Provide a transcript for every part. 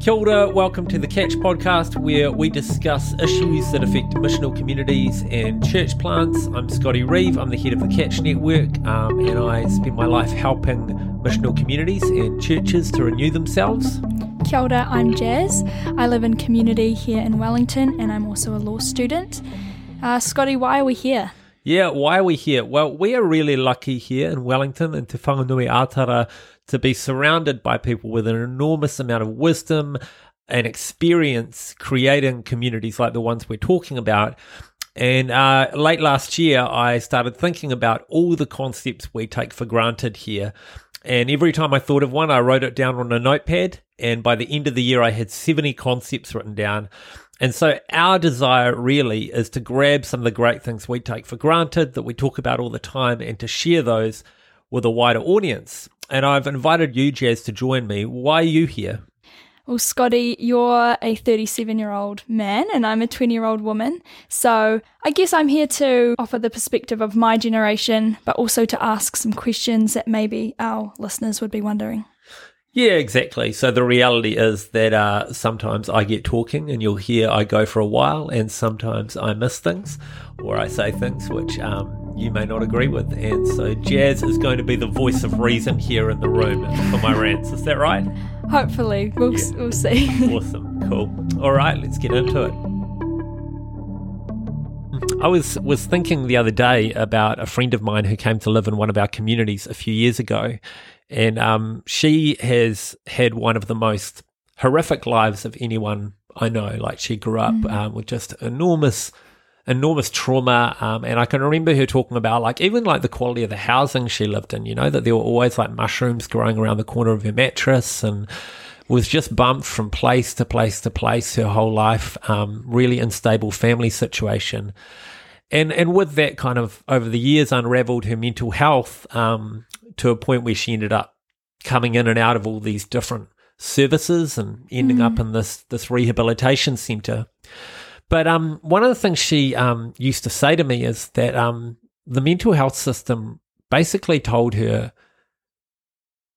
Kia ora, welcome to the Catch podcast, where we discuss issues that affect missional communities and church plants. I'm Scotty Reeve, I'm the head of the Catch Network, um, and I spend my life helping missional communities and churches to renew themselves. Kia ora, I'm Jazz. I live in community here in Wellington, and I'm also a law student. Uh, Scotty, why are we here? Yeah, why are we here? Well, we are really lucky here in Wellington and Te Whanganui-a-Tara to be surrounded by people with an enormous amount of wisdom and experience creating communities like the ones we're talking about. And uh, late last year, I started thinking about all the concepts we take for granted here. And every time I thought of one, I wrote it down on a notepad. And by the end of the year, I had 70 concepts written down. And so our desire really is to grab some of the great things we take for granted that we talk about all the time and to share those with a wider audience and I've invited you, Jazz, to join me. Why are you here? Well, Scotty, you're a 37 year old man and I'm a 20 year old woman. So I guess I'm here to offer the perspective of my generation, but also to ask some questions that maybe our listeners would be wondering. Yeah, exactly. So the reality is that uh, sometimes I get talking and you'll hear I go for a while, and sometimes I miss things or I say things which um, you may not agree with. And so Jazz is going to be the voice of reason here in the room for my rants. Is that right? Hopefully. We'll, yeah. we'll see. awesome. Cool. All right, let's get into it. I was was thinking the other day about a friend of mine who came to live in one of our communities a few years ago, and um, she has had one of the most horrific lives of anyone I know. Like she grew up mm. um, with just enormous, enormous trauma. Um, and I can remember her talking about like even like the quality of the housing she lived in. You know that there were always like mushrooms growing around the corner of her mattress and was just bumped from place to place to place her whole life. Um, really unstable family situation and and with that kind of over the years unraveled her mental health um, to a point where she ended up coming in and out of all these different services and ending mm. up in this this rehabilitation center. But um, one of the things she um, used to say to me is that um, the mental health system basically told her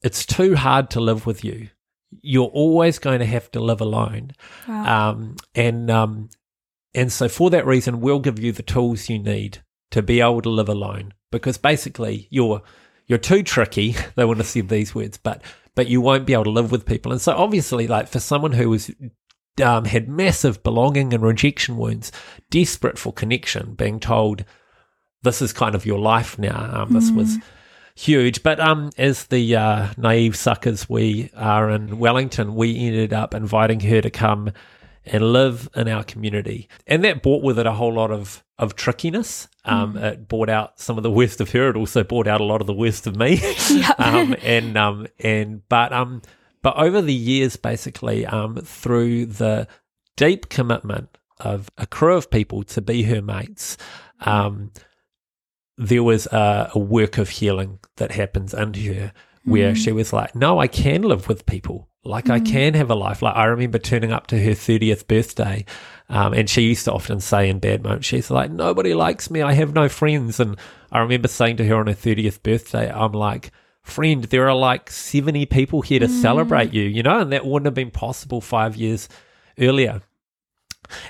it's too hard to live with you. You're always going to have to live alone. Wow. Um, and um, and so for that reason, we'll give you the tools you need to be able to live alone because basically you're you're too tricky. They want to say these words, but but you won't be able to live with people. And so obviously, like for someone who was um, had massive belonging and rejection wounds, desperate for connection, being told this is kind of your life now. Um, this mm. was huge. But um, as the uh, naive suckers we are in Wellington, we ended up inviting her to come and live in our community. And that brought with it a whole lot of, of trickiness. Um, mm. It brought out some of the worst of her. It also brought out a lot of the worst of me. um, and um, and but um, but over the years, basically, um, through the deep commitment of a crew of people to be her mates, um, there was a, a work of healing that happens into her where mm. she was like, "No, I can live with people." Like mm. I can have a life. Like I remember turning up to her 30th birthday, um, and she used to often say in bad moments, she's like, nobody likes me. I have no friends. And I remember saying to her on her 30th birthday, I'm like, friend, there are like 70 people here to mm. celebrate you, you know, and that wouldn't have been possible five years earlier.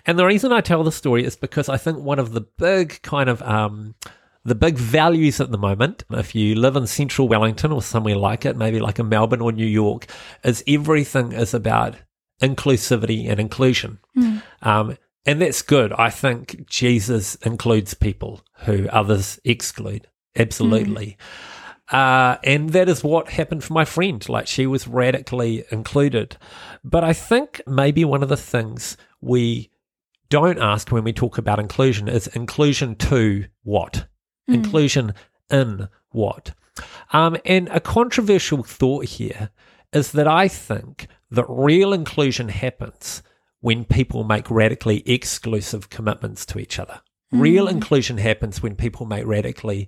And the reason I tell the story is because I think one of the big kind of um, the big values at the moment, if you live in central Wellington or somewhere like it, maybe like in Melbourne or New York, is everything is about inclusivity and inclusion. Mm. Um, and that's good. I think Jesus includes people who others exclude. Absolutely. Mm. Uh, and that is what happened for my friend. Like she was radically included. But I think maybe one of the things we don't ask when we talk about inclusion is inclusion to what? Mm. Inclusion in what? Um, and a controversial thought here is that I think that real inclusion happens when people make radically exclusive commitments to each other. Mm. Real inclusion happens when people make radically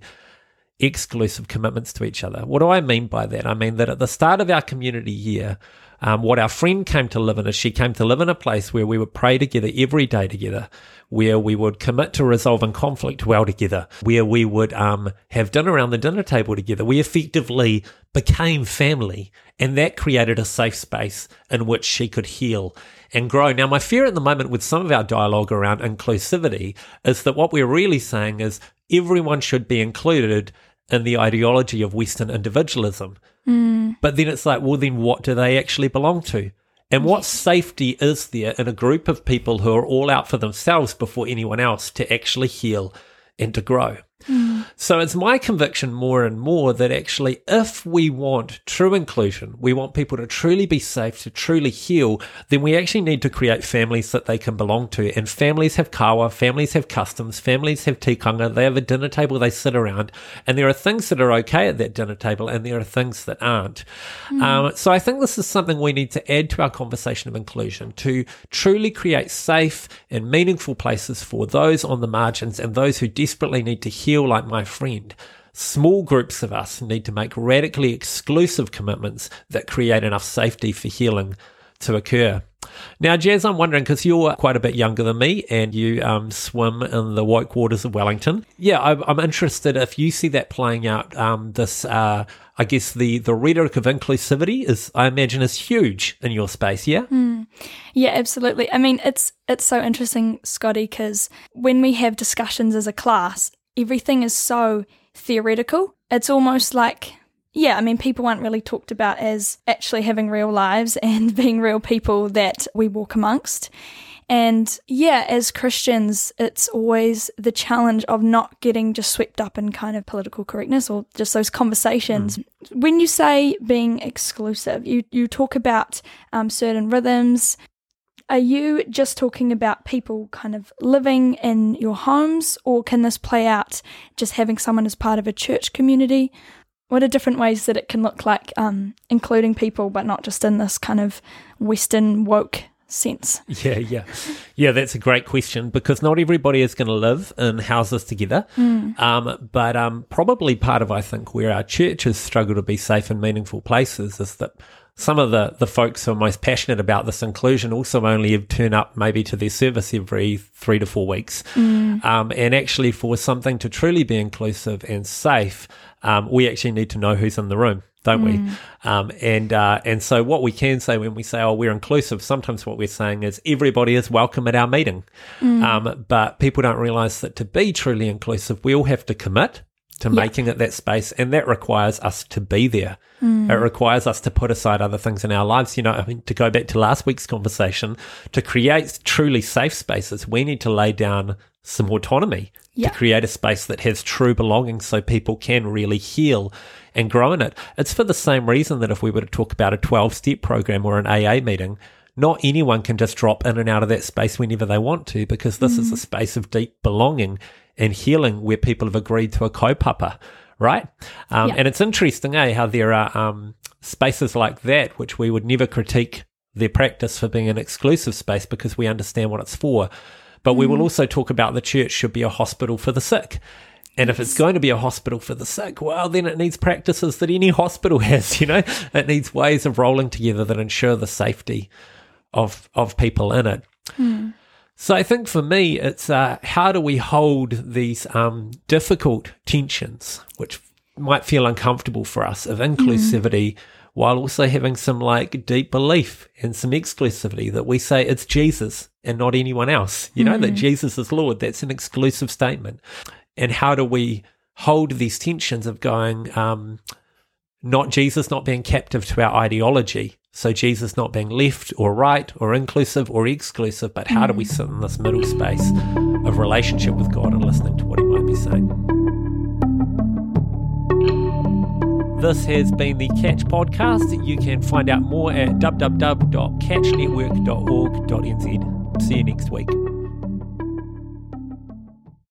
exclusive commitments to each other. What do I mean by that? I mean that at the start of our community year, um, what our friend came to live in is she came to live in a place where we would pray together every day together, where we would commit to resolving conflict well together, where we would um, have dinner around the dinner table together. We effectively became family, and that created a safe space in which she could heal and grow. Now, my fear at the moment with some of our dialogue around inclusivity is that what we're really saying is everyone should be included in the ideology of Western individualism. Mm. But then it's like, well, then what do they actually belong to? And what safety is there in a group of people who are all out for themselves before anyone else to actually heal and to grow? So it's my conviction more and more that actually, if we want true inclusion, we want people to truly be safe, to truly heal, then we actually need to create families that they can belong to. And families have kawa, families have customs, families have tikanga, they have a dinner table they sit around. And there are things that are okay at that dinner table, and there are things that aren't. Um, so I think this is something we need to add to our conversation of inclusion to truly create safe and meaningful places for those on the margins and those who desperately need to heal, like my friend. Small groups of us need to make radically exclusive commitments that create enough safety for healing to occur. Now, Jazz, I'm wondering because you're quite a bit younger than me and you um, swim in the white waters of Wellington. Yeah, I'm, I'm interested if you see that playing out. Um, this, uh, I guess, the the rhetoric of inclusivity is, I imagine, is huge in your space. Yeah. Yeah, absolutely. I mean, it's it's so interesting, Scotty, because when we have discussions as a class, everything is so theoretical. It's almost like yeah, I mean, people aren't really talked about as actually having real lives and being real people that we walk amongst. And yeah, as Christians, it's always the challenge of not getting just swept up in kind of political correctness or just those conversations. When you say being exclusive, you, you talk about um, certain rhythms. Are you just talking about people kind of living in your homes, or can this play out just having someone as part of a church community? What are different ways that it can look like um, including people, but not just in this kind of Western woke sense? Yeah, yeah. Yeah, that's a great question because not everybody is going to live in houses together. Um, but um, probably part of, I think, where our churches struggle to be safe and meaningful places is that some of the, the folks who are most passionate about this inclusion also only turn up maybe to their service every three to four weeks. Um, and actually, for something to truly be inclusive and safe, um, we actually need to know who's in the room, don't we? Um, and uh, and so what we can say when we say, "Oh, we're inclusive," sometimes what we're saying is everybody is welcome at our meeting. Um, but people don't realise that to be truly inclusive, we all have to commit to making it that space, and that requires us to be there. Mm. It requires us to put aside other things in our lives. You know, I mean, to go back to last week's conversation, to create truly safe spaces, we need to lay down some autonomy Yeah. to create a space that has true belonging so people can really heal and grow in it. It's for the same reason that if we were to talk about a 12 step program or an AA meeting, not anyone can just drop in and out of that space whenever they want to because this is a space of deep belonging and healing where people have agreed to a kaupapa, right? Um, Yeah. And it's interesting, eh, how there are um, spaces like that which we would never critique their practice for being an exclusive space because we understand what it's for. But we will also talk about the church should be a hospital for the sick. And if it's going to be a hospital for the sick, well, then it needs practices that any hospital has, you know? It needs ways of rolling together that ensure the safety of of people in it. So I think for me, it's uh, how do we hold these um, difficult tensions, which might feel uncomfortable for us, of inclusivity, while also having some like deep belief and some exclusivity that we say it's Jesus and not anyone else. You know that Jesus is Lord. That's an exclusive statement. And how do we hold these tensions of going? Um, not Jesus not being captive to our ideology. So Jesus not being left or right or inclusive or exclusive, but how do we sit in this middle space of relationship with God and listening to what he might be saying? This has been the Catch Podcast. You can find out more at www.catchnetwork.org.nz. See you next week.